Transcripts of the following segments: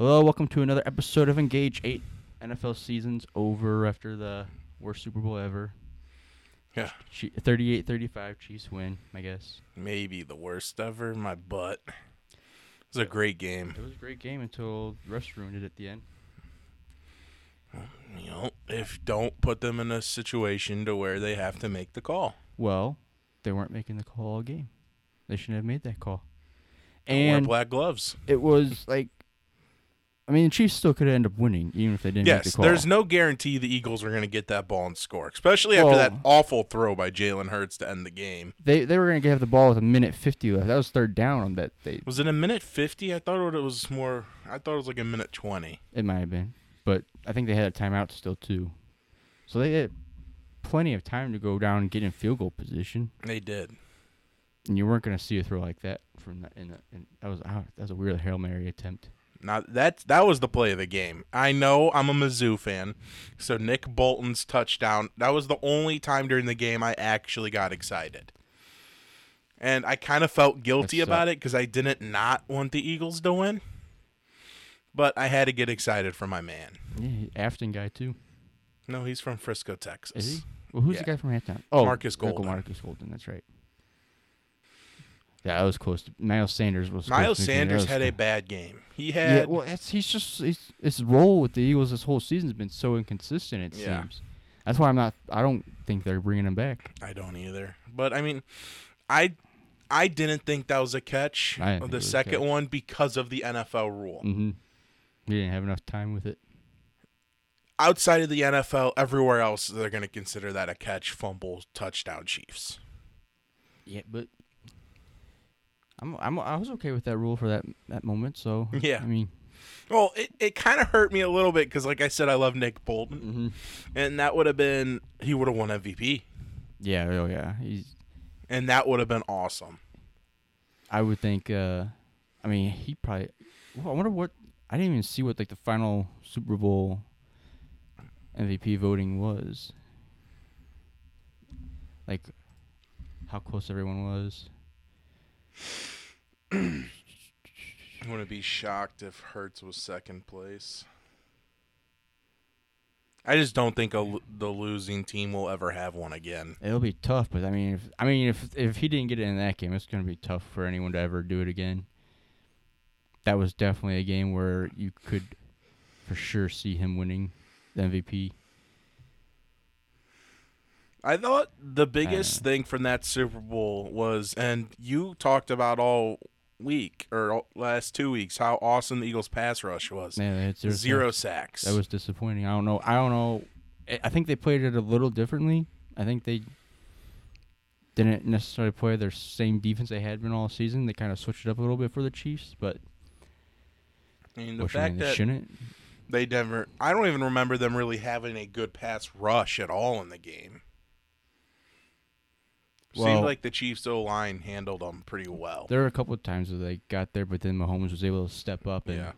Hello, welcome to another episode of Engage. Eight NFL seasons over after the worst Super Bowl ever. Yeah. 38 35 Chiefs win, I guess. Maybe the worst ever. My butt. It was a great game. It was a great game until the rest ruined it at the end. You know, if don't put them in a situation to where they have to make the call. Well, they weren't making the call all game. They shouldn't have made that call. Don't And black gloves. it was like, I mean, the Chiefs still could end up winning even if they didn't make Yes, the call. there's no guarantee the Eagles are going to get that ball and score, especially after that awful throw by Jalen Hurts to end the game. they they were going to have the ball with a minute 50 left. That was third down on that. They Was it a minute 50? I thought it was more. I thought it was like a minute 20. It might have been, but I think they had a timeout still too, so they had plenty of time to go down and get in field goal position. They did. And you weren't going to see a throw like that from that. In, the, in that was ah, that was a weird hail mary attempt. Now that that was the play of the game. I know I'm a Mizzou fan, so Nick Bolton's touchdown. That was the only time during the game I actually got excited, and I kind of felt guilty about it because I didn't not want the Eagles to win, but I had to get excited for my man. Yeah, Afton guy too. No, he's from Frisco, Texas. Is he? Well, who's Yeah. the guy from Afton? Oh, Marcus Golden. Marcus Golden. That's right. Yeah, that was close. To, Miles Sanders was. Miles to Sanders was had a bad game. He had. Yeah, had well, it's, he's just he's, his role with the Eagles this whole season has been so inconsistent. It Yeah. seems. That's why I'm not. I don't think they're bringing him back. I don't either. But I mean, I I didn't think that was a catch. I didn't the was second catch. one because of the NFL rule. Mm-hmm. He didn't have enough time with it. outside of the NFL, everywhere else they're going to consider that a catch, fumble, touchdown, Chiefs. Yeah, but I'm I'm I was okay with that rule for that that moment. So Yeah. I mean, Well, it, it kind of hurt me a little bit because, like I said, I love Nick Bolton, mm-hmm. and that would have been he would have won MVP, yeah, oh yeah, he's. and that would have been awesome. I would think. uh I mean, he probably. Well, I wonder what. I didn't even see what like the final Super Bowl MVP voting was. Like, how close everyone was. I wouldn't be shocked if Hurts was second place. I just don't think a, the losing team will ever have one again. It'll be tough, but I mean, if I mean if if he didn't get it in that game, it's gonna be tough for anyone to ever do it again. That was definitely a game where you could, for sure, see him winning the MVP. I thought the biggest Uh. thing from that Super Bowl was, and you talked about all week or last two weeks how awesome the Eagles' pass rush was. Yeah, it's zero. Uh, zero sacks. That was disappointing. I don't know. I don't know. I- I think they played it a little differently. I think they didn't necessarily play their same defense they had been all season. They kind of switched it up a little bit for the Chiefs, but I mean, the fact they that shouldn't. they never, I don't even remember them really having a good pass rush at all in the game. Well- Seemed like the Chiefs' O line handled them pretty well. There were a couple of times where they got there, but then Mahomes was able to step up and Yeah.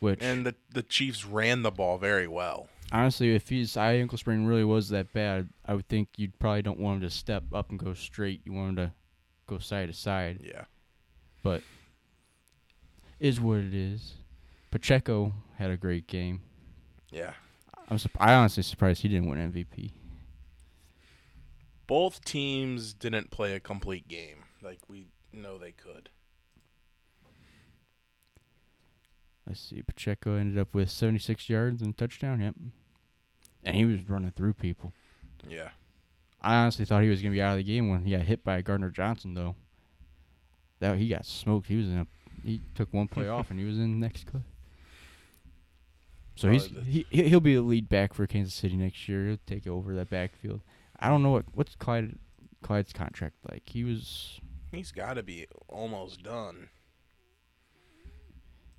which And the the Chiefs ran the ball very well. honestly, if his eye ankle sprain really was that bad, I would think you probably don't want him to step up and go straight. You want him to go side to side. Yeah. But is what it is. Pacheco had a great game. Yeah. I'm sup- I honestly surprised he didn't win MVP. Both teams didn't play a complete game like we know they could. Let's see. Pacheco ended up with 76 yards and a touchdown. Yep. And he was running through people. Yeah. I honestly thought he was gonna be out of the game when he got hit by Gardner Johnson, though. That he got smoked. He was in a. He took one play off and he was in the next play. So he's Probably he- he'll be the lead back for Kansas City next year. He'll take over that backfield. I don't know what what's Clyde Clyde's contract like. He was He's got to be almost done.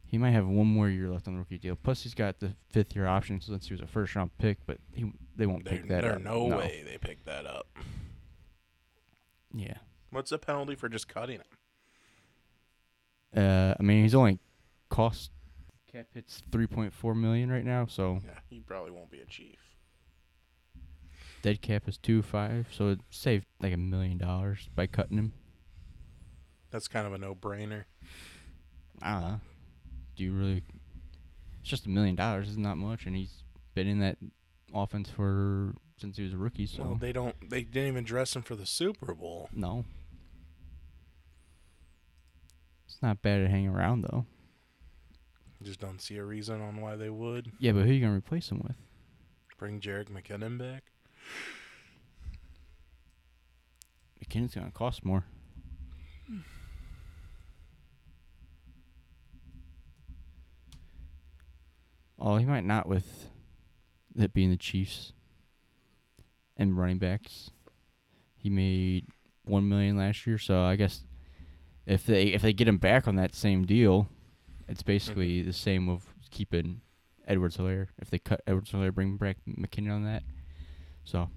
he might have one more year left on the rookie deal. Plus he's got the fifth year option since he was a first round pick, but he they won't There, pick that there up. There's no, way they pick that up. Yeah. What's the penalty for just cutting him? Uh, I mean he's only cost cap hits three point four million right now, so Yeah, he probably won't be a chief. Dead cap is two five, so it saved like a million dollars by cutting him. That's kind of a no-brainer. I don't know. Do you really It's just a million dollars. It's not much, and he's been in that offense for since he was a rookie. So Well, they don't. They didn't even dress him for the Super Bowl. no, it's not bad to hang around though. Just don't see a reason on why they would Yeah, but who are you gonna replace him with? bring Jerick McKinnon back. McKinnon's gonna cost more. Oh, he might not with it being the Chiefs and running backs. He made one million last year, so I guess if they if they get him back on that same deal, it's basically the same of keeping Edwards Helaire. If they cut Edwards Helaire, bring back McKinnon on that. So,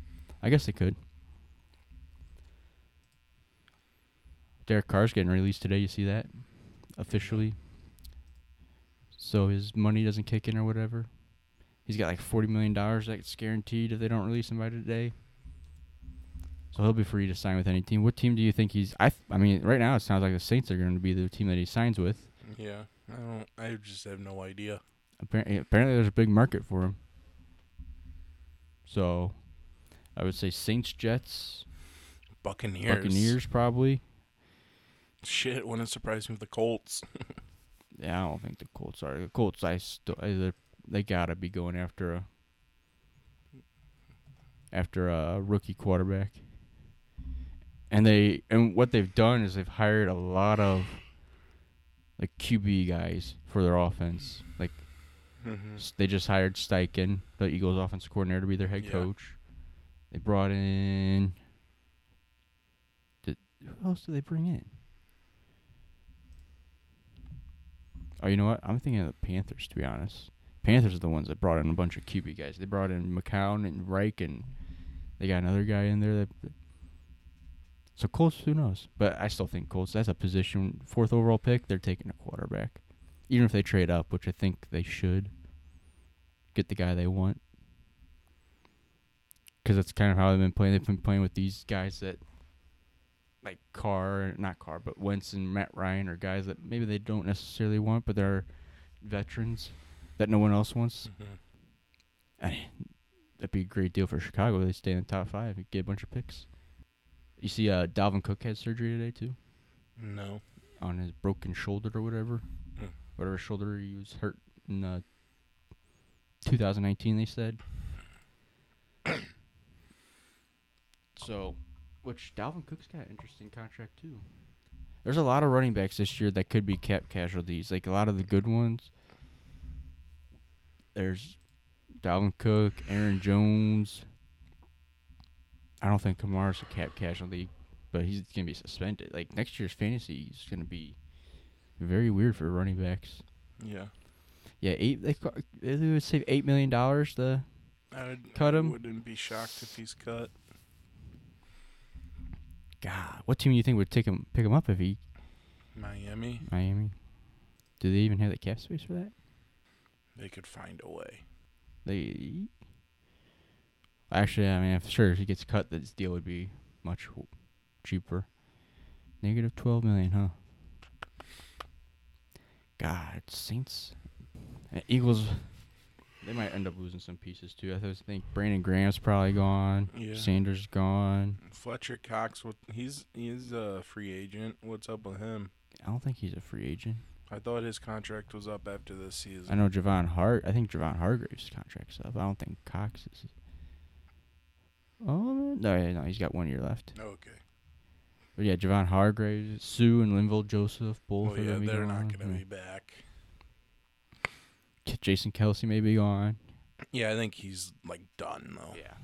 I guess they could. Derek Carr's getting released today. You see that officially. So his money doesn't kick in or whatever. He's got like forty million dollars that's guaranteed if they don't release him by today. So he'll be free to sign with any team. What team do you think he's? I th- I mean, right now it sounds like the Saints are going to be the team that he signs with. Yeah, I don't. I just have no idea. Apparently, apparently there's a big market for him. So, I would say Saints, Jets, Buccaneers. Buccaneers, probably. Shit, wouldn't surprise me with the Colts. Yeah, I don't think the Colts are. The Colts, I still, they they gotta be going after a after a rookie quarterback. And they and what they've done is they've hired a lot of like QB guys for their offense. Like mm-hmm. they just hired Steichen, the Eagles' offensive coordinator, to be their head Yeah. coach. They brought in. Did, who else did they bring in? Oh, you know what? I'm thinking of the Panthers. To be honest, Panthers are the ones that brought in a bunch of QB guys. They brought in McCown and Reich, and they got another guy in there. That, so Colts, who knows? But I still think Colts. That's a position fourth overall pick. They're taking a quarterback, even if they trade up, which I think they should. Get the guy they want. Because that's kind of how they've been playing. They've been playing with these guys that, like Carr, not Carr, but Wentz and Matt Ryan are guys that maybe they don't necessarily want, but they're veterans that no one else wants. Mm-hmm. I, that'd be a great deal for Chicago. They stay in the top five and get a bunch of picks. You see, uh, Dalvin Cook had surgery today too No. on his broken shoulder or whatever, Hmm. whatever shoulder he was hurt in uh, 2019. They said. So, which Dalvin Cook's got an interesting contract too. There's a lot of running backs this year that could be cap casualties. Like a lot of the good ones. There's Dalvin Cook, Aaron Jones. I don't think Kamara's a cap casualty, but he's gonna be suspended. Like next year's fantasy is gonna be very weird for running backs. Yeah. Yeah, eight. They, ca- they would save eight million dollars. The I would, Cut him. Wouldn't be shocked if he's cut. God, what team do you think would take him, pick him up if he Miami. Miami? Do they even have the cap space for that? They could find a way. They actually, I mean, if sure if he gets cut, this deal would be much cheaper. Negative twelve million, huh? God, Saints, uh, Eagles. They might end up losing some pieces too. I think Brandon Graham's probably gone. Yeah. Sanders gone. Fletcher Cox. What? He's he's a free agent. What's up with him? I don't think he's a free agent. I thought his contract was up after this season. I know Javon Hart. I think Javon Hargrave's contract's up. I don't think Cox is. Oh no, yeah, no, he's got one year left. Okay. But yeah, Javon Hargrave, Suh, and Linval Joseph both oh, are yeah, they're not going to be back. Jason Kelce may be gone. Yeah, I think he's like done though. Yeah,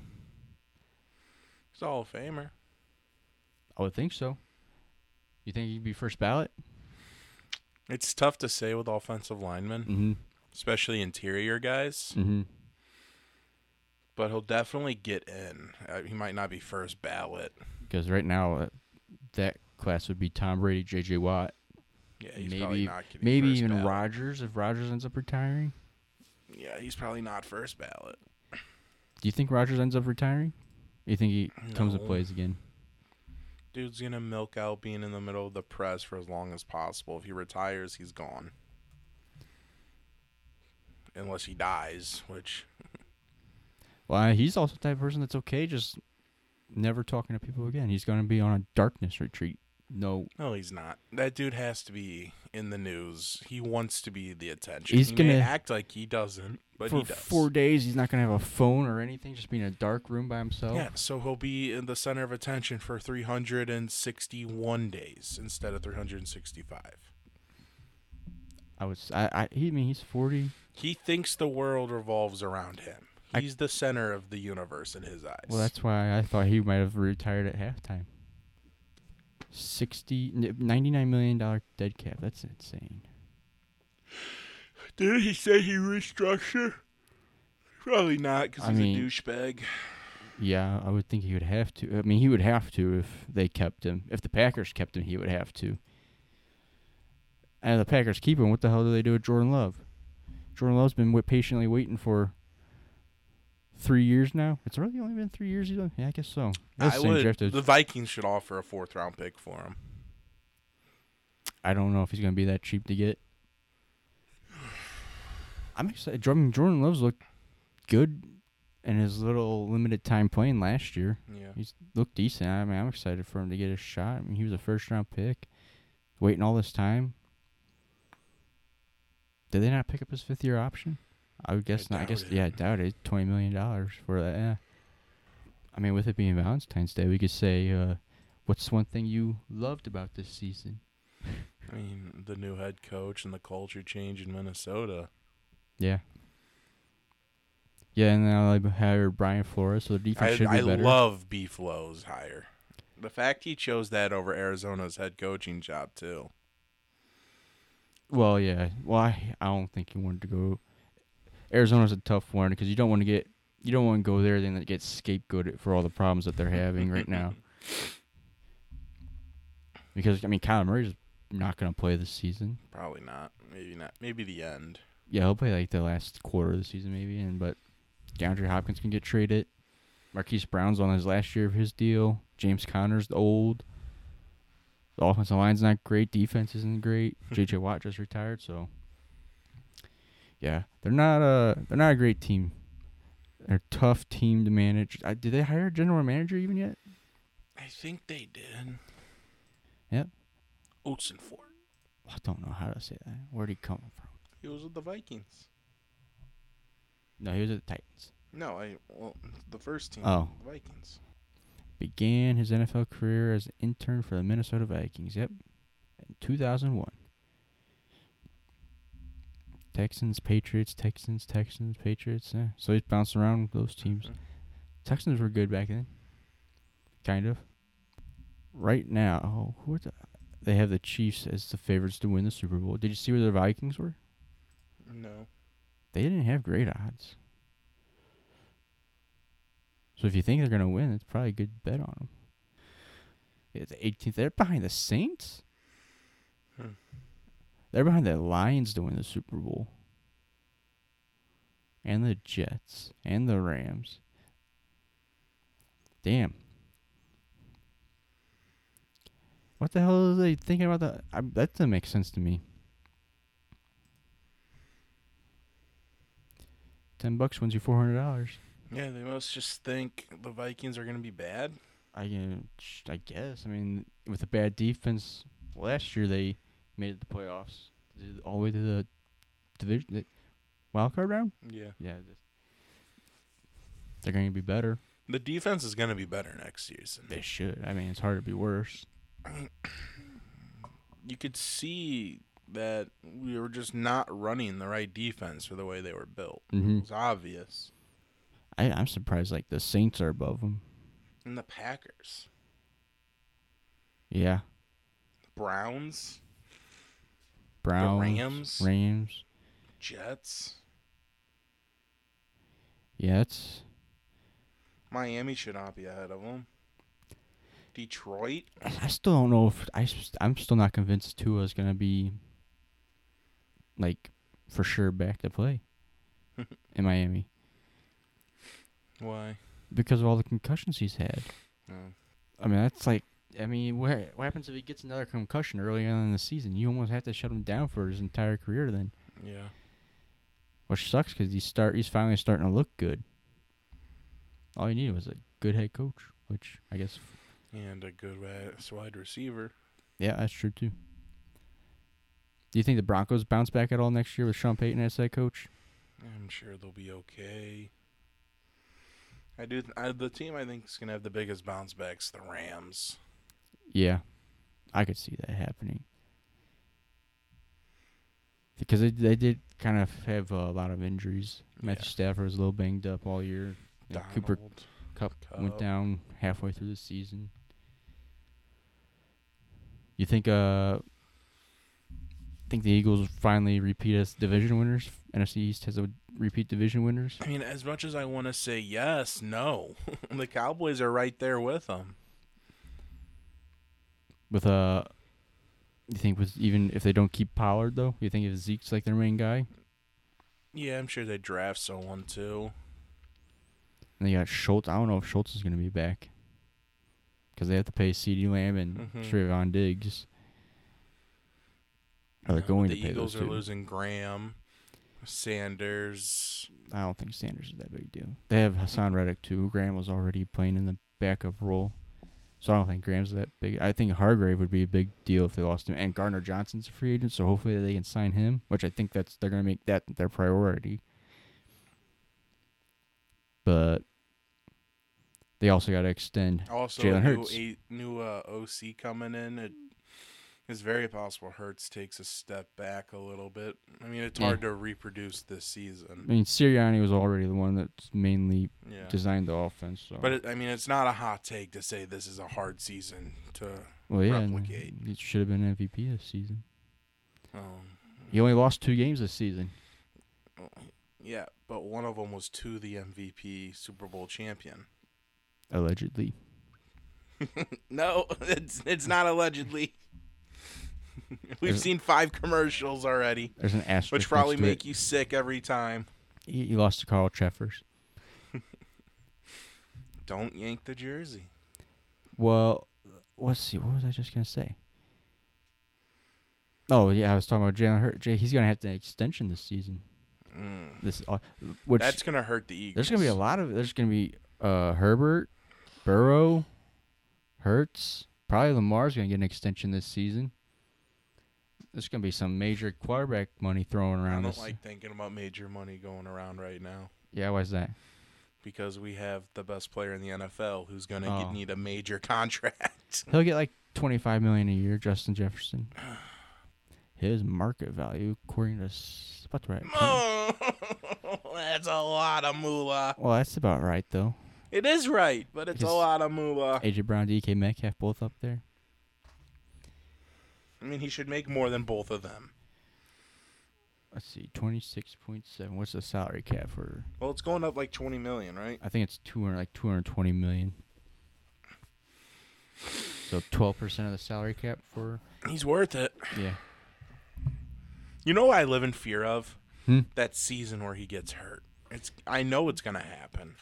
He's a Hall of Famer. I would think so. You think he'd be first ballot? It's tough to say with offensive linemen, Mm-hmm. especially interior guys, Mm-hmm. but he'll definitely get in. Uh, he might not be first ballot. Because right now, uh, that class would be Tom Brady, J.J. Watt, Yeah, he's Maybe- probably not getting maybe first even ballot. Rodgers if Rodgers ends up retiring. Yeah, he's probably not first ballot. Do you think Rodgers ends up retiring? You think he comes and plays again? Dude's gonna milk out being in the middle of the press for as long as possible. If he retires, he's gone. unless he dies, which Well, he's also the type of person that's okay just never talking to people again. He's going to be on a darkness retreat. No, no, he's not. That dude has to be in the news. He wants to be the attention. He's he gonna- act like he doesn't, but for he does. four days he's not going to have a phone or anything. Just be in a dark room by himself. Yeah, so he'll be in the center of attention for 361 days instead of 365. I was. I. I. He. I mean, he's forty. He thinks the world revolves around him. I- He's the center of the universe in his eyes. Well, that's why I thought he might have retired at halftime. 60, n- 99 million dollar dead cap. That's insane. Did he say he restructure? Probably not, because he's mean- a douchebag. Yeah, I would think he would have to. I mean, he would have to if they kept him. If the Packers kept him, he would have to. And the Packers keep him. What the hell do they do with Jordan Love? Jordan Love's been patiently waiting for three years now. It's really only been three years. Yeah, I guess so. That's I the would. draft as- The Vikings should offer a fourth round pick for him. I don't know if he's gonna be that cheap to get. I'm excited. Jordan Jordan Love's looked good in his little limited time playing last year. Yeah. He's looked decent. I mean, I'm excited for him to get a shot. I mean, he was a first round pick, waiting all this time. Did they not pick up his fifth year option? I would guess not. I guess it. yeah, I doubt it. Twenty million dollars for that. Yeah. I mean, with it being Valentine's Day, we could say, uh, "What's one thing you loved about this season?" I mean, the new head coach and the culture change in Minnesota. Yeah. Yeah, and now they hired Brian Flores, so the defense I, should be I better. love B Flow's hire. The fact he chose that over Arizona's head coaching job too. well, yeah. Well, I, I don't think he wanted to go. Arizona's a tough one because you don't want to get you don't want to go there then get scapegoated for all the problems that they're having right now. Because I mean, Kyler Murray's not going to play this season. Probably not. Maybe not. Maybe the end. Yeah, he'll play like the last quarter of the season maybe, and but DeAndre Hopkins can get traded. Marquise Brown's on his last year of his deal. James Conner's old. The offensive line's not great. Defense isn't great. J.J. Watt just retired, so yeah, they're not a they're not a great team. They're a tough team to manage. Uh, did they hire a general manager even yet? I think they did. Yep. Otzenford. I don't know how to say that. Where'd he come from? He was with the Vikings. No, he was at the Titans. No, I well the first team. Oh. The Vikings. Began his NFL career as an intern for the Minnesota Vikings. Yep. In 2001. Texans, Patriots, Texans, Texans, Patriots. Yeah. So he's bounced around with those teams. Mhm. Texans were good back then. Kind of. Right now, oh, who are the, they have the Chiefs as the favorites to win the Super Bowl. Did you see where the Vikings were? No. They didn't have great odds. So if you think they're gonna win, it's probably a good bet on them. Yeah, the 18th. They're behind the Saints. Hmm. They're behind the Lions to win the Super Bowl. And the Jets and the Rams. Damn. What the hell are they thinking about that? I, that doesn't make sense to me. Ten bucks wins you four hundred dollars. Yeah, they must just think the Vikings are gonna be bad. I uh, I guess. I mean, with a bad defense, last year they made it the playoffs, all the way to the division the wild card round. Yeah. Yeah, th- they're going to be better. The defense is gonna be better next season. They should. I mean, it's hard to be worse. I mean, you could see that we were just not running the right defense for the way they were built. Mm-hmm. It's obvious. I I'm surprised. Like the Saints are above them. And the Packers, Yeah, Browns, Browns, Rams. Rams. Jets, it's. Miami should not be ahead of them. Detroit, I still don't know if I. I'm still not convinced Tua is gonna be. Like, for sure back to play. in Miami why? because of all the concussions he's had. No. I mean, that's like. I mean, what what happens if he gets another concussion early on in the season? You almost have to shut him down for his entire career. Then Yeah. which sucks because he's start he's finally starting to look good. All he needed was a good head coach, which I guess And a good wide receiver. yeah, that's true too. Do you think the Broncos bounce back at all next year with Sean Payton as head coach? I'm sure they'll be okay. I do. Th- I, the team I think is gonna have the biggest bounce backs the Rams. Yeah, I could see that happening. Because they they did kind of have a lot of injuries. Matthew Yeah. Stafford was a little banged up all year. Cooper Donald. Kupp went down halfway through the season. You think uh think the Eagles finally repeat as division winners? NFC East has a repeat division winners? I mean, as much as I want to say yes, no. the Cowboys are right there with them. With uh you think with even if they don't keep Pollard though? You think if Zeke's like their main guy? Yeah, I'm sure they draft someone too. And they got Schultz. I don't know if Schultz is going to be back. Because they have to pay CeeDee Lamb and Mhm. Trevon Diggs. Are they're Uh, going the to pay Eagles those are two. losing Graham, Sanders. I don't think Sanders is that big deal. They have Haason Reddick too. Graham was already playing in the backup role. So I don't think Graham's that big. I think Hargrave would be a big deal if they lost him. And Gardner Johnson's a free agent, so hopefully they can sign him, which I think that's they're gonna make that their priority. But they also gotta extend Also, Jalen a new, Hurts. a, new uh, OC coming in. It is very possible Hurts takes a step back a little bit. I mean, it's Yeah. hard to reproduce this season. I mean Sirianni was already the one that's mainly Yeah. designed the offense. So. But it, I mean, it's not a hot take to say this is a hard season to. well, yeah, replicate. he should have been MVP this season. Um, He only lost two games this season. yeah, but one of them was to the MVP Super Bowl champion. Allegedly. No, it's it's not allegedly. We've There's- seen five commercials already, There's an asterisk. which probably to it. make you sick every time. You, he lost to Carl Cheffers. Don't yank the jersey. Well, let's see. What was I just gonna say? Oh yeah, I was talking about Jalen Hurts. Jay, he's gonna have to extension this season. Mm. This, uh, which That's gonna hurt the Eagles. there's gonna be a lot of. There's gonna be uh Herbert, Burrow, Hurts. Probably Lamar's gonna get an extension this season. There's gonna be some major quarterback money thrown around. I don't this. like thinking about major money going around right now yeah, why's that? because we have the best player in the NFL who's gonna Oh. get, need a major contract. He'll get like twenty five million a year, Justin Jefferson. His market value, according to what's right? Oh, that's a lot of moolah. Well, that's about right though. It is right, but it's a lot of moolah. AJ Brown, DK Metcalf, both up there. I mean, he should make more than both of them. Let's see, twenty six point seven. What's the salary cap for? Well, it's going up like twenty million, right? I think it's two hundred, like two hundred twenty million. So twelve percent of the salary cap for He's worth it. yeah. You know what I live in fear of? Hmm? That season where he gets hurt. It's I know it's gonna happen.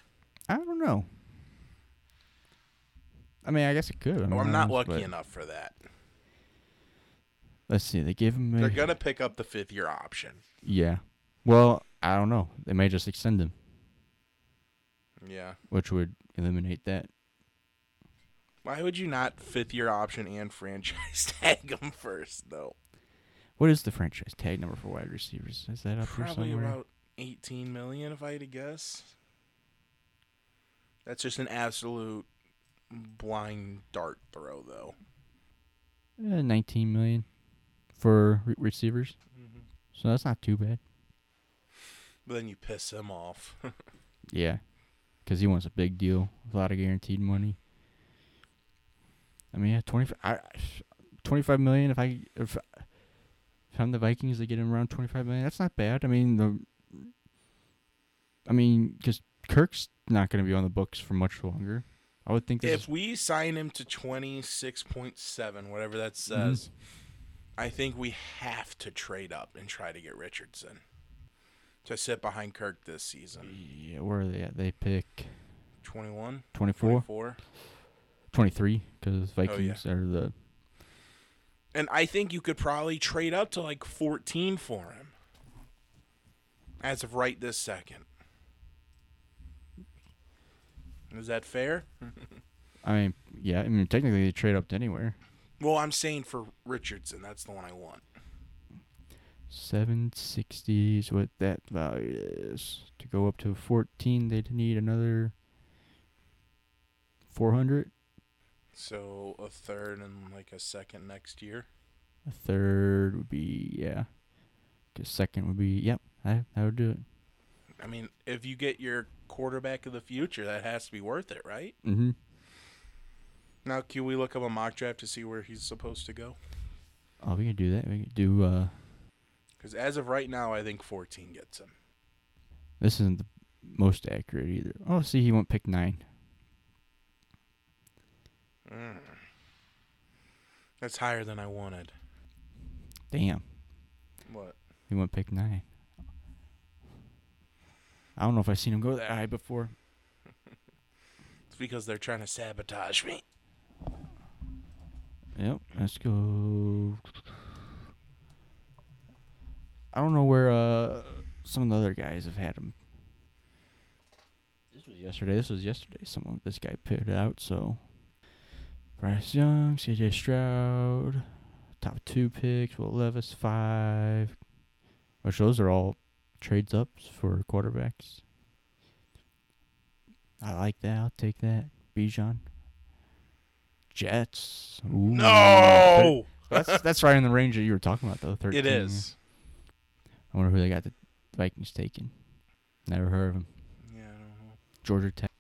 I don't know. I mean, I guess it could. Well, I'm mean, not lucky but enough for that. Let's see. They give him. A, They're gonna pick up the fifth year option. Yeah. Well, I don't know. They may just extend him, Yeah. which would eliminate that. Why would you not fifth year option and franchise tag him first though? What is the franchise tag number for wide receivers? Is that up Probably somewhere? about eighteen million if I had to guess. That's just an absolute blind dart throw though. Eh, 19 million for re- receivers. So that's not too bad. But then you piss him off. Yeah, because he wants a big deal, a lot of guaranteed money. I mean, yeah, 20, I, 25 million. If I if, if I'm the Vikings, they get him around 25 million. That's not bad. I mean the. I mean, because Kirk's not going to be on the books for much longer. I would think this if is, we sign him to twenty six point seven, whatever that Mm-hmm. I think we have to trade up and try to get Richardson to sit behind Kirk this season. yeah, where are they at? They pick 21, 24, 24. 23 because Oh, Vikings are the And I think you could probably trade up to like 14 for him. As of right this second. Is that fair? I mean, yeah. I mean, technically they trade up to anywhere. Well, I'm saying for Richardson, that's the one I want. Seven sixty is what that value is. To go up to fourteen, they'd need another four hundred. So a third and like a second next year. A third would be yeah. A second would be yep. I that would do it. I mean, if you get your quarterback of the future, that has to be worth it, right? Mm-hmm. Now, can we look up a mock draft to see where he's supposed to go? Oh, we can do that. We can do. uh Because as of right now, I think 14 gets him. This isn't the most accurate either. Oh, see, he went pick nine. Mm. That's higher than I wanted. Damn, What? he went pick nine. I don't know if I've seen him go that high before. It's because they're trying to sabotage me. Yep, let's go. I don't know where uh some of the other guys have had him. This was yesterday. This was yesterday. Someone this guy picked out. So Bryce Young, C.J. Stroud, top two picks. Will Levis five. Which those are all trades ups for quarterbacks. I like that. I'll take that. Bijan. Jets. Ooh. No! That's that's right in the range that you were talking about though. Thirteen. It is. I wonder who they got the Vikings taking. Never heard of him. Yeah, I don't know. Georgia Tech.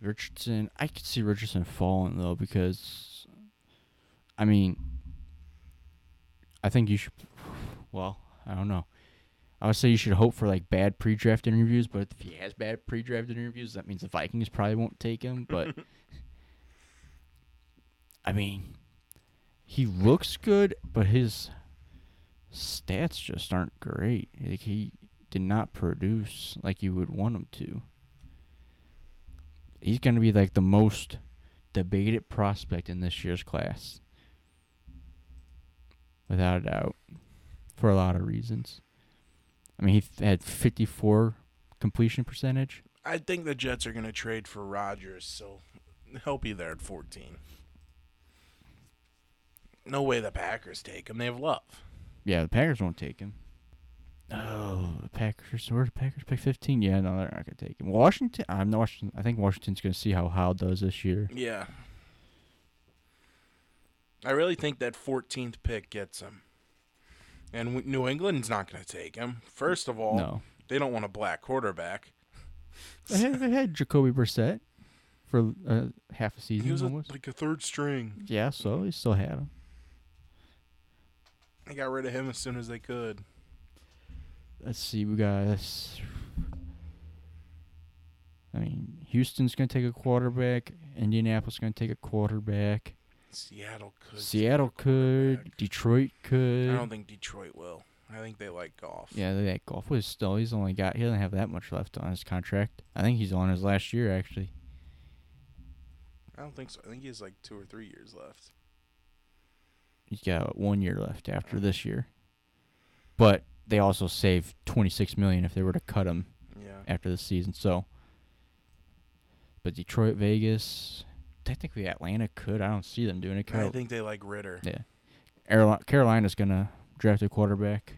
Richardson. I could see Richardson falling though because, I mean, I think you should. Well, I don't know. I would say you should hope for like bad pre-draft interviews, but if he has bad pre-draft interviews, that means the Vikings probably won't take him. But I mean, he looks good, but his stats just aren't great. Like he did not produce like you would want him to. He's going to be like the most debated prospect in this year's class. Without a doubt. For a lot of reasons. I mean, he had 54 completion percentage. I think the Jets are going to trade for Rodgers, so he'll be there at 14. No way the Packers take him. They have love. Yeah, the Packers won't take him. Oh, the Packers. Where the Packers pick 15? Yeah, no, they're not going to take him. Washington. I'm not Washington. I think Washington's going to see how Howell does this year. Yeah. I really think that 14th pick gets him. And New England's not going to take him. First of all, No. they don't want a black quarterback. They had, they had Jacoby Brissett for uh, half a season He was almost. like a third string. Yeah, so he still had him. They got rid of him as soon as they could. Let's see, we got. this- I mean, Houston's gonna take a quarterback. Indianapolis gonna take a quarterback. Seattle could. Seattle could. Detroit could. I don't think Detroit will. I think they like Goff. Yeah, they like Goff was still. He's only got. He doesn't have that much left on his contract. I think he's on his last year actually. I don't think so. I think he has like two or three years left. He's got one year left after this year. But they also save twenty six million if they were to cut him Yeah. after the season. So, but Detroit, Vegas, technically Atlanta could. I don't see them doing it. I think they like Ridder. yeah, Carolina, Carolina's gonna draft a quarterback.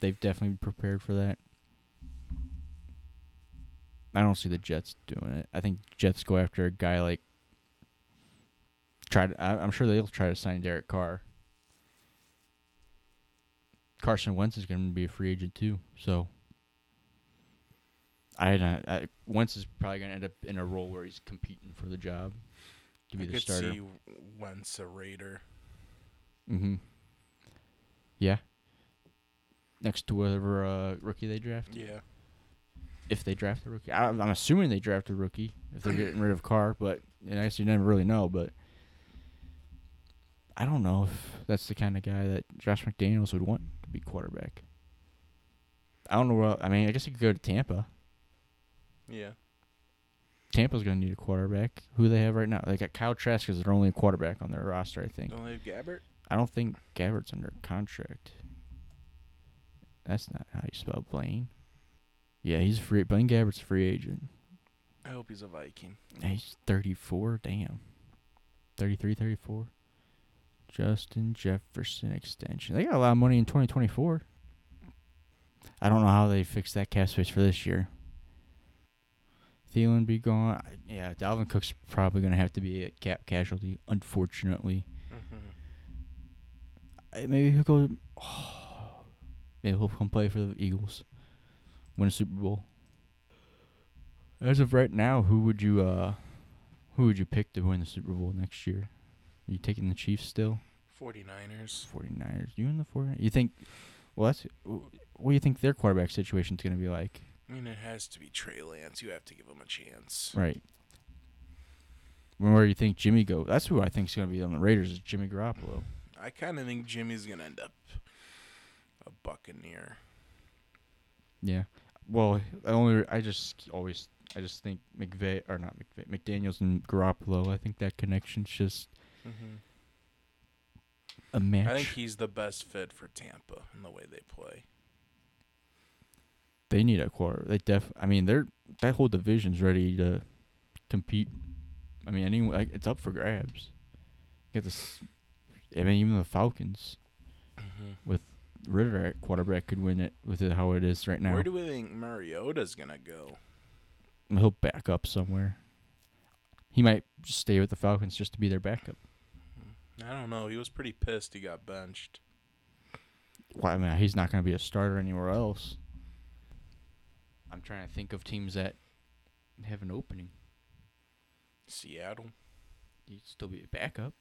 They've definitely prepared for that. I don't see the Jets doing it. I think Jets go after a guy like. Try to. I, I'm sure they'll try to sign Derek Carr. Carson Wentz is going to be a free agent too, so. I, don't- I Wentz is probably going to end up in a role where he's competing for the job to be I the could starter. see Wentz a Raider. Mm-hmm. Yeah. Next to whatever uh, rookie they draft, Yeah. if they draft a rookie, I, I'm assuming they draft a rookie if they're getting rid of Carr, but and I guess you never really know. But I don't know if that's the kind of guy that Josh McDaniels would want to be quarterback. I don't know. What, I mean, I guess he could go to Tampa. Yeah. Tampa's going to need a quarterback. Who they have right now? They got Kyle Trask as their only a quarterback on their roster, I think. Don't they have Gabbert? I don't think Gabbert's under contract. That's not how you spell Blaine. Yeah, he's free. Blaine Gabbert's a free agent. I hope he's a Viking. He's 34. Damn. 33, 34. Justin Jefferson extension. They got a lot of money in 2024. I don't know how they fix that cap space for this year. Thielen be gone. Yeah, Dalvin Cook's probably going to have to be a cap casualty, unfortunately. Uh, Maybe he'll go. maybe he'll come play for the Eagles, win a Super Bowl. As of right now, who would you uh, who would you pick to win the Super Bowl next year? Are you taking the Chiefs still? 49ers. 49ers. You and the 49ers? You think? Well, that's. What do you think their quarterback situation's going to be like? I mean, it has to be Trey Lance. You have to give him a chance. Right. Where do you think Jimmy go? That's who I think is going to be on the Raiders. Is Jimmy Garoppolo? I kind of think Jimmy's gonna end up a Buccaneer. Yeah. Well, I only I just always I just think McVay or not McVay McDaniel's and Garoppolo. I think that connection's just Mm-hmm. a match. I think he's the best fit for Tampa in the way they play. they need a quarter. They def. I mean, they're that whole division's ready to compete. I mean, anyone like, it's up for grabs. Get this. I mean, even the Falcons, mm-hmm. with Ridder at quarterback could win it with it how it is right now. Where do we think Mariota's gonna go? He'll back up somewhere. He might stay with the Falcons just to be their backup. I don't know. He was pretty pissed he got benched. Well, I mean, he's not going to be a starter anywhere else. I'm trying to think of teams that have an opening. Seattle. He'd still be a backup.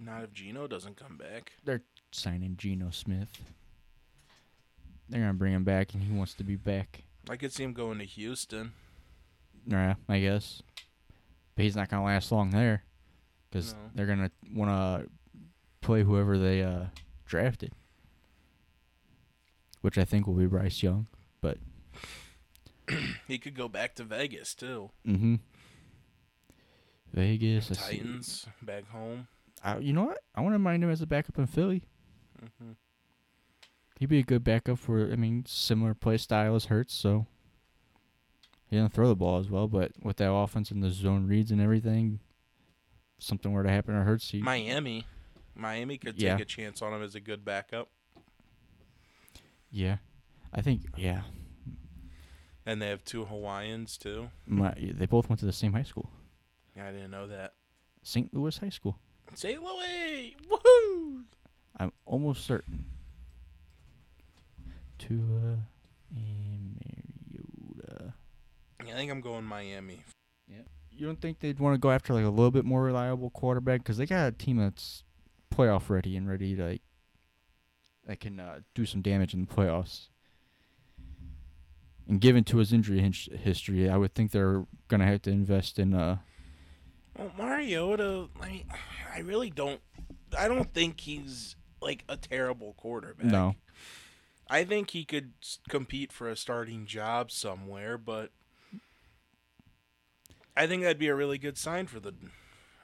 Not if Geno doesn't come back. They're signing Geno Smith. They're going to bring him back, and he wants to be back. I could see him going to Houston. Yeah, I guess. But he's not going to last long there because No. they're going to want to play whoever they uh, drafted, which I think will be Bryce Young. But he could go back to Vegas too. Mm-hmm. Vegas. Titans back home. I, you know what? I want to mind him as a backup in Philly. hmm He'd be a good backup for. I mean, similar play style as Hurts, so he doesn't throw the ball as well. But with that offense and the zone reads and everything, something were to happen to Hurts, he Miami. Miami could take a chance on him as a good backup. yeah, I think yeah. And they have two Hawaiians too. My, they both went to the same high school, Yeah, I didn't know that. St. Louis High School. St. Louis! Woohoo! I'm almost certain. Tua and Mariota. I think I'm going Miami. You don't think they'd want to go after like a little bit more reliable quarterback because they got a team that's playoff ready and ready to like that can uh, do some damage in the playoffs. And given to his injury his- history, I would think they're gonna have to invest in uh Well, Mariota, I mean, I really don't. I don't think he's like a terrible quarterback. no I think he could compete for a starting job somewhere, but I think that'd be a really good sign for the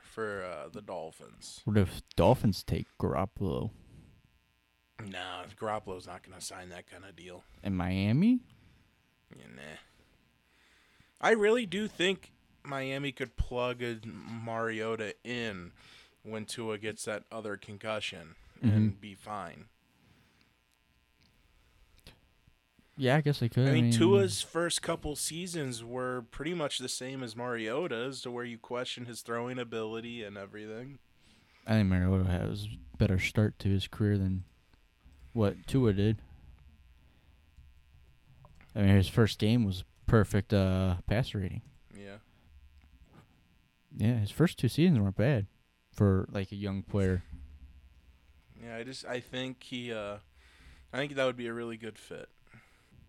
for uh, the Dolphins. what if Dolphins take Garoppolo Nah, Garoppolo's not going to sign that kind of deal. in Miami? Yeah, nah. I really do think Miami could plug a Mariota in when Tua gets that other concussion and be fine. Yeah, I guess they could. I mean, Tua's first couple seasons were pretty much the same as Mariota's, to where you question his throwing ability and everything. I think Mariota has a better start to his career than what Tua did. I mean, his first game was perfect uh, passer rating. Yeah. Yeah, his first two seasons weren't bad for like a young player. Yeah, I just I think he uh I think that would be a really good fit.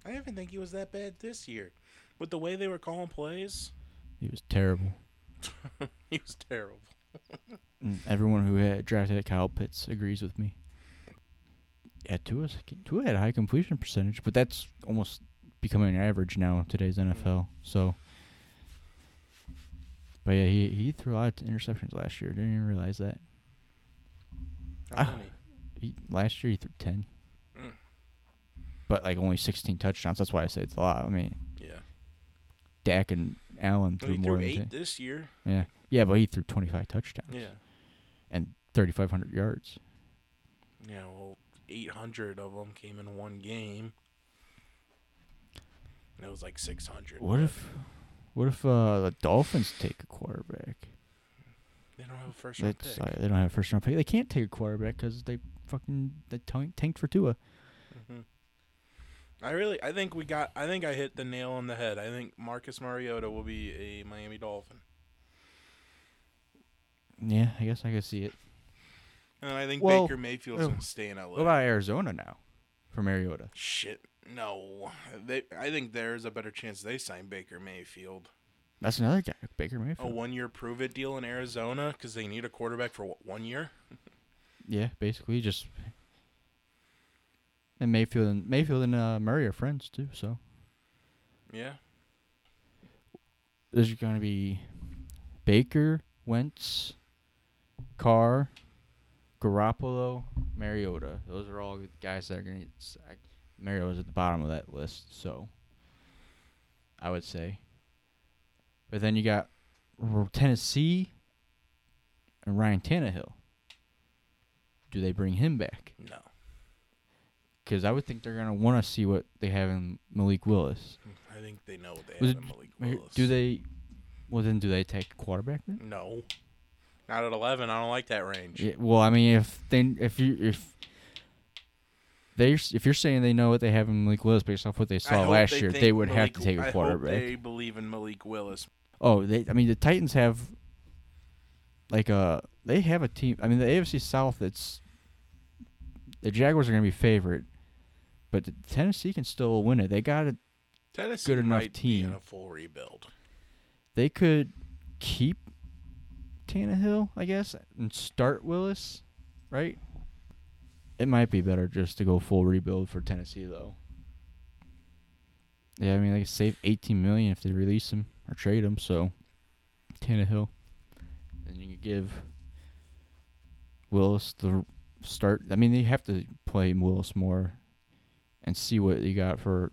I didn't even think he was that bad this year. With the way they were calling plays, He was terrible. he was terrible. Everyone who had drafted Kyle Pitts agrees with me. Yeah, Tua's, Tua had a high completion percentage, but that's almost becoming an average now in today's NFL. So, but yeah, he he threw a lot of interceptions last year. Didn't even realize that. How Ah. many? He, last year he threw ten. But like only 16 touchdowns. That's why I say it's a lot. I mean, Yeah. Dak and Allen threw more threw eight this year. Yeah, yeah, but he threw 25 touchdowns Yeah. and 3,500 yards. Yeah. Well, 800 of them came in one game. And it was like 600. What if, what if uh, the Dolphins take a quarterback? they don't have a first round That's pick? uh, they don't have a first round pick. They can't take a quarterback because they fucking they tanked for Tua. I really, I think we got. I think I hit the nail on the head. I think Marcus Mariota will be a Miami Dolphin, Yeah, I guess I could see it. and I think Well, Baker Mayfield's uh, gonna stay in LA. What about Arizona now for Mariota? Shit, no. They, I think there's a better chance they sign Baker Mayfield. That's another guy, Baker Mayfield. A one-year prove-it deal in Arizona because they need a quarterback for what, one year. Yeah, basically just. And Mayfield and Mayfield and uh, Murray are friends too, so Yeah, there's going to be Baker, Wentz, Carr, Garoppolo, Mariota. Those are all guys that are going to. Mariota's at the bottom of that list, so I would say. But then you got Tennessee and Ryan Tannehill. Do they bring him back? no. Because I would think they're going to want to see what they have in Malik Willis. I think they know what they Was have in Malik Willis. Do they? Well, then do they take quarterback then? No, not at eleven. I don't like that range. Yeah, well, I mean, if they if you if they if you're saying they know what they have in Malik Willis based off what they saw last they year, they would have to take I a hope quarterback. they believe in Malik Willis. Oh, they. I mean, the Titans have like a they have a team. I mean, the AFC South. It's the Jaguars are going to be favorite, but Tennessee can still win it. They got a Tennessee Good enough be in team. a full rebuild. They could keep Tannehill, I guess, and start Willis, right? It might be better just to go full rebuild for Tennessee, though. Yeah, I mean they could save 18 million if they release him or trade him. So Tannehill, and you could give Willis the start. I mean they have to play Willis more and see what you got for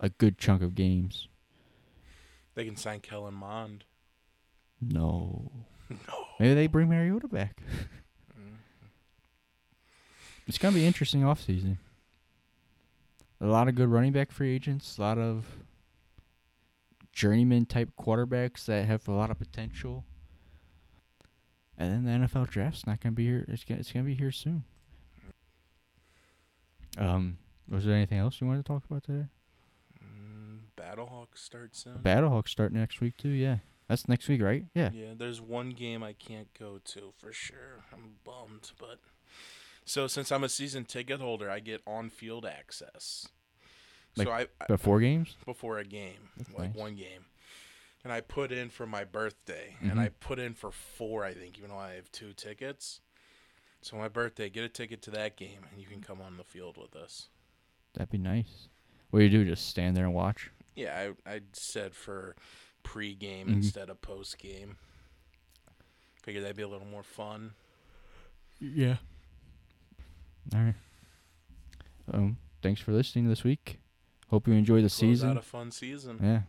a good chunk of games. They can sign Kellen Mond. No. no. Maybe they bring Mariota back. Mm. It's gonna be interesting offseason. A lot of good running back free agents, a lot of journeyman type quarterbacks that have a lot of potential. And then the NFL draft's not gonna be here. It's gonna it's gonna be here soon. Um, was there anything else you wanted to talk about today? Mm, Battlehawks start soon. Battlehawks start next week too. Yeah, that's next week, right? Yeah. Yeah, there's one game I can't go to for sure. I'm bummed, but so since I'm a season ticket holder, I get on-field access. Like so I, I Before games. before a game, That's like nice. one game, and I put in for my birthday, Mhm. and I put in for four, I think, even though I have two tickets. So my birthday, get a ticket to that game, and you can come on the field with us. That'd be nice. What do you do? Just stand there and watch? Yeah, I I said for pre-game Mhm. instead of post-game. Figured that'd be a little more fun. Yeah. All right. Um. Thanks for listening this week. Hope you enjoy the Close season. out a fun season. yeah.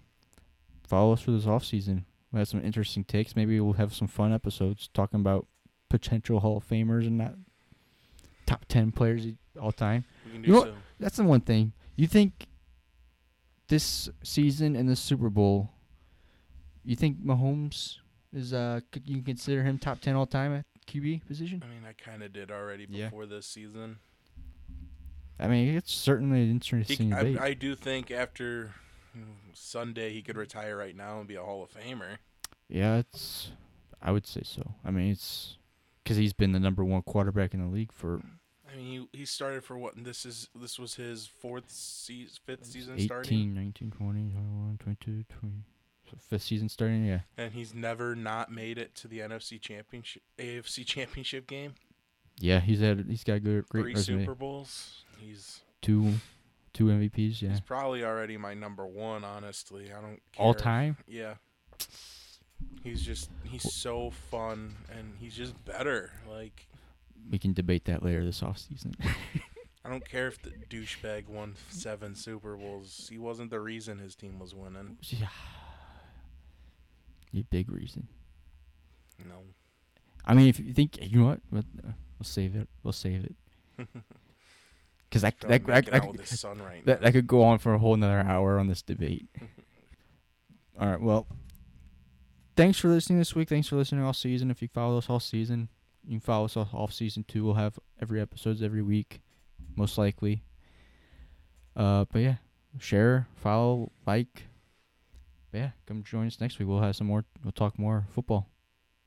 Follow us for this off season. We have some interesting takes. Maybe we'll have some fun episodes talking about potential Hall of Famers and not top ten players all time. We can do You know what? That's the one thing. You think this season and the Super Bowl, you think Mahomes is uh c- you can consider him top ten all time at QB position? I mean, I kind of did already Yeah. before this season. I mean, it's certainly an He, interesting debate. I, I do think after mm, Sunday he could retire right now and be a Hall of Famer. yeah, it's. I would say so. I mean, it's because he's been the number one quarterback in the league for I mean, he he started for what? This is this was his fourth season, fifth season 18, starting, 19, 20, 21, 22, 20. So fifth season starting, yeah. and he's never not made it to the NFC championship, AFC championship game. Yeah, he's had he's got good great Three resume. Super Bowls. He's Two two MVPs, yeah. he's probably already my number one. Honestly, I don't care. All time? Yeah. He's just he's so fun and he's just better. Like We can debate that later this off season. I don't care if the douchebag won seven Super Bowls. He wasn't the reason his team was winning. Yeah. You big reason. No. I mean, if you think you know what, we'll, uh, we'll save it. We'll save it. Because that that, that, that, with his son right that that could go on for a whole another hour on this debate. all right. Well, thanks for listening this week. Thanks for listening all season. If you follow us all season, you can follow us off season too. We'll have every episodes every week, most likely. Uh, but yeah, share, follow, like. But yeah, come join us next week. We'll have some more. We'll talk more football.